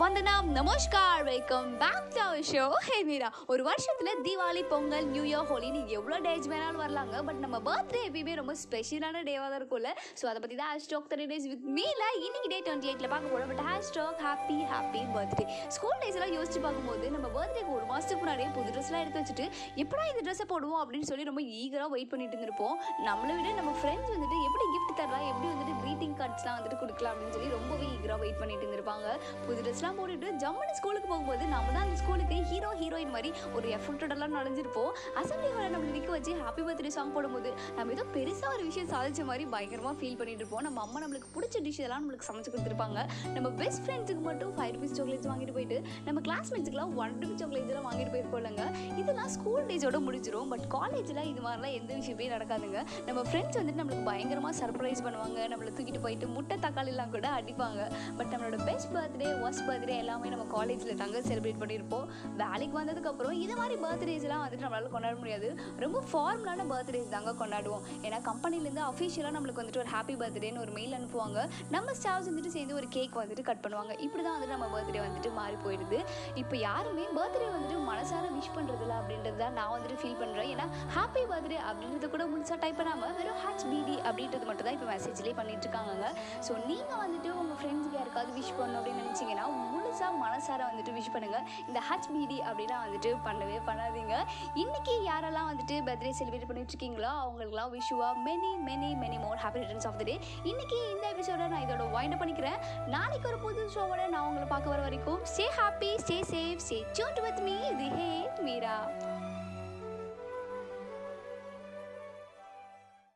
வந்தனம் நமஸ்கார். Welcome back to our show hey Meera ஒரு வருஷத்துல தீபாவளி பொங்கல் நியூ இயர் ஹோலின்னு எவ்வளோ டேஸ் வேணாலும் வரலாங்க. பட் நம்ம பர்த்டே எப்பயுமே ரொம்ப ஸ்பெஷலான டேவாக தான் இருக்கும்ல ஸோ அதை பற்றி தான் ஹேஷ்டாக் தேர்ட்டி டேஸ் வித் மீல இன்னைக்கு டே டுவெண்ட்டி எயிட்டில் பார்க்க போகிறோம் but hashtag happy happy birthday school days எல்லாம் யோசிச்சு பார்க்கும்போது நம்ம பர்த்டேக்கு ஒரு மாதத்துக்கு முன்னாடியே புது ட்ரெஸ்லாம் எடுத்து வச்சுட்டு எப்படா இந்த ட்ரெஸ்ஸை போடுவோம் அப்படின்னு சொல்லி ரொம்ப ஈகராக வெயிட் பண்ணிட்டு இருந்திருப்போம். நம்மளை விட நம்ம ஃப்ரெண்ட்ஸ் வந்துட்டு எப்படி கிஃப்ட் தரலாம் எப்படி வந்துட்டு க்ரீட்டிங் கார்ட்ஸ்லாம் வந்துட்டு கொடுக்கலாம் அப்படின்னு சொல்லி ரொம்பவே ஈகராக வெயிட் பண்ணிட்டு இருந்திருப்பாங்க. புது ட்ரெஸ்லாம் போட்டுட்டு ஜம்முன்னு ஸ்கூலுக்கு போகும்போது நம்ம தான் அந்த ஸ்கூலுக்கு ஹீரோ ஹீரோயின் மாதிரி ஒரு எஃபர்ட்டடெல்லாம் நனைஞ்சிருப்போம் அசம்பிளி ஹாலில் நம்ம நிற்க வச்சு ஹாப்பி பர்த்டே சாங் போடும்போது நம்ம ஏதோ பெருசாக ஒரு விஷயம் சாதிச்ச மாதிரி பயங்கரமாக ஃபீல் பண்ணிட்டு இருப்போம். நம்ம அம்மா நம்மளுக்கு பிடிச்ச டிஷ் எல்லாம் நம்மளுக்கு சமைச்சு கொடுத்துருப்பாங்க. நம்ம பெஸ்ட் ஃப்ரெண்ட்ஸுக்கு மட்டும் ஃபைவ் ருபீஸ் சாக்லேட்ஸ் வாங்கிட்டு போயிட்டு நம்ம கிளாஸ்மேட்ஸுக்குலாம் ஒன் ருபீஸ் சாக்லேட்ஸ் எல்லாம் வாங்கிட்டு போயிருப்போம்லங்க. இதெல்லாம் ஸ்கூல் டேஸோட முடிஞ்சிடும் பட் காலேஜில் இது மாதிரிலாம் எந்த விஷயமே நடக்காதுங்க. நம்ம ஃப்ரெண்ட்ஸ் வந்துட்டு நம்மளுக்கு பயங்கரமாக சர்ப்ரைஸ் பண்ணுவாங்க. நம்மளை தூக்கிட்டு போயிட்டு முட்டை தக்காளிலாம் கூட அடிப்பாங்க. பட் நம்மளோட பெஸ்ட் பர்த்டே ஒஸ்ட் பர்த்டே எல்லாமே நம்ம காலேஜில் தாங்க செலிப்ரேட் பண்ணியிருப்போம். வேலைக்கு வந்ததுக்கப்புறம் இது மாதிரி பர்த்டேஸ்லாம் வந்துட்டு நம்மளால் கொண்டாட முடியாது. ரொம்ப ஃபார்மலான பர்த்டேஸ் தாங்க கொண்டாடுவோம். ஏன்னா கம்பெனிலேருந்து அஃபிஷியலாக நம்மளுக்கு வந்துட்டு ஒரு ஹாப்பி பர்த்டேன்னு ஒரு மெயில் அனுப்புவாங்க. நம்ம ஸ்டாஃப்ஸ் வந்துட்டு சேர்ந்து ஒரு கேக் வந்துட்டு கட் பண்ணுவாங்க. இப்படி தான் வந்துட்டு நம்ம பர்த்டே வந்துட்டு மாறி போயிடுது. இப்போ யாருமே பர்த்டே வந்துட்டு மனசார விஷ் பண்ணுறதில்ல அப்படின்றது தான் நான் வந்துட்டு ஃபீல் பண்ணுறேன் ஏன்னா ஹாப்பி பர்த்டே அப்படின்றது கூட முழுசாக டைப் பண்ணாமல் வெறும் ஹேச் பிடி அப்படின்றது மட்டும் தான் இப்போ மெசேஜ்லேயே பண்ணிகிட்டு இருக்காங்க ஸோ நீங்கள் வந்துட்டு உங்கள் ஃப்ரெண்ட்ஸுக்கு யாருக்காவது விஷ் பண்ணணும் அப்படின்னு நினச்சிங்கன்னா முழுசாக மனசார வந்துட்டு விஷ் பண்ணுங்கள் இந்த ஹச் பிடி அப்படிலாம் வந்துட்டு பண்ணவே பண்ணாதீங்க. இன்றைக்கி யாரெல்லாம் வந்துட்டு பர்த்டே செலிப்ரேட் பண்ணிட்டு இருக்கீங்களோ அவங்களுக்குலாம் விஷுவாக many many many more happy returns of the day இன்னைக்கு இந்த எபிசோட நான் இதோட வைண்ட் பண்ணிக்கிறேன். நாளைக்கு ஒரு ஷோவோட நான் உங்களை பார்க்க வர வரைக்கும் stay happy stay safe stay tuned with me இது ஹே மீரா.